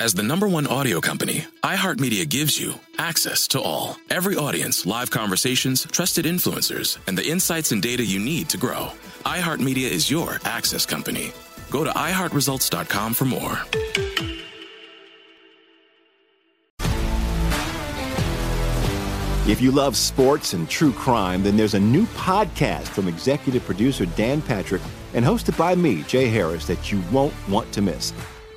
As the number one audio company, iHeartMedia gives you access to all. Every audience, live conversations, trusted influencers, and the insights and data you need to grow. iHeartMedia is your access company. Go to iHeartResults.com for more. If you love sports and true crime, then there's a new podcast from executive producer Dan Patrick and hosted by me, Jay Harris, that you won't want to miss.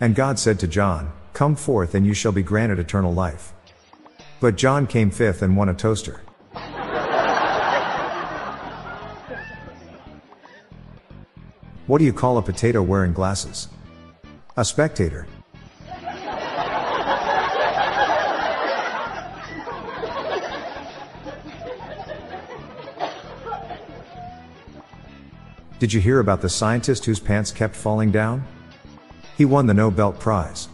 And God said to John, Come forth, and you shall be granted eternal life. But John came fifth and won a toaster. What do you call a potato wearing glasses? A spectator. Did you hear about the scientist whose pants kept falling down? He won the Nobel Prize.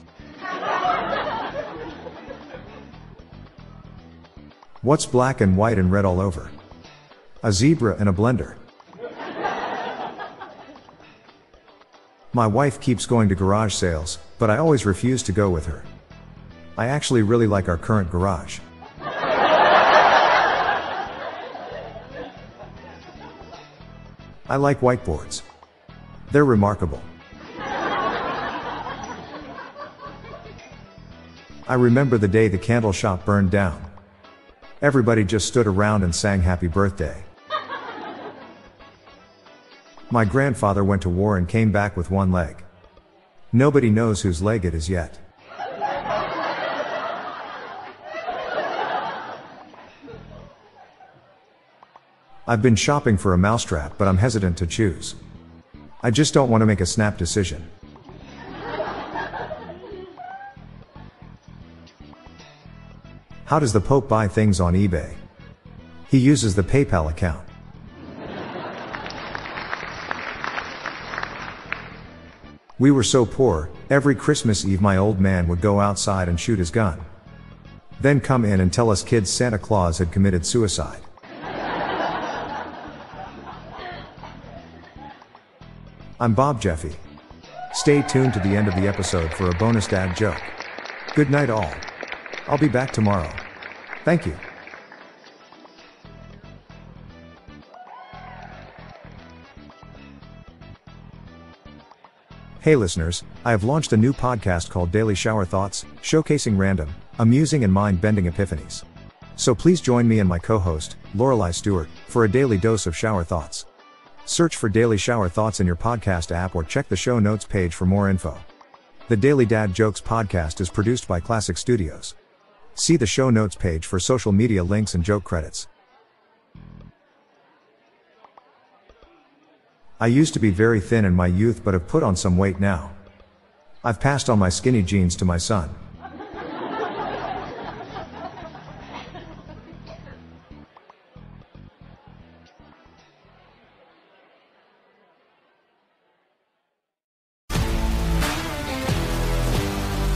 What's black and white and red all over? A zebra and a blender. My wife keeps going to garage sales, but I always refuse to go with her. I actually really like our current garage. I like whiteboards. They're remarkable. I remember the day the candle shop burned down. Everybody just stood around and sang happy birthday. My grandfather went to war and came back with one leg. Nobody knows whose leg it is yet. I've been shopping for a mousetrap, but I'm hesitant to choose. I just don't want to make a snap decision. How does the Pope buy things on eBay? He uses the PayPal account. We were so poor, every Christmas Eve my old man would go outside and shoot his gun. Then come in and tell us kids Santa Claus had committed suicide. I'm Bob Jeffy. Stay tuned to the end of the episode for a bonus dad joke. Good night, all. I'll be back tomorrow. Thank you. Hey listeners, I have launched a new podcast called Daily Shower Thoughts, showcasing random, amusing and mind-bending epiphanies. So please join me and my co-host, Lorelei Stewart, for a daily dose of shower thoughts. Search for Daily Shower Thoughts in your podcast app or check the show notes page for more info. The Daily Dad Jokes podcast is produced by Classic Studios. See the show notes page for social media links and joke credits. I used to be very thin in my youth but have put on some weight now. I've passed on my skinny jeans to my son.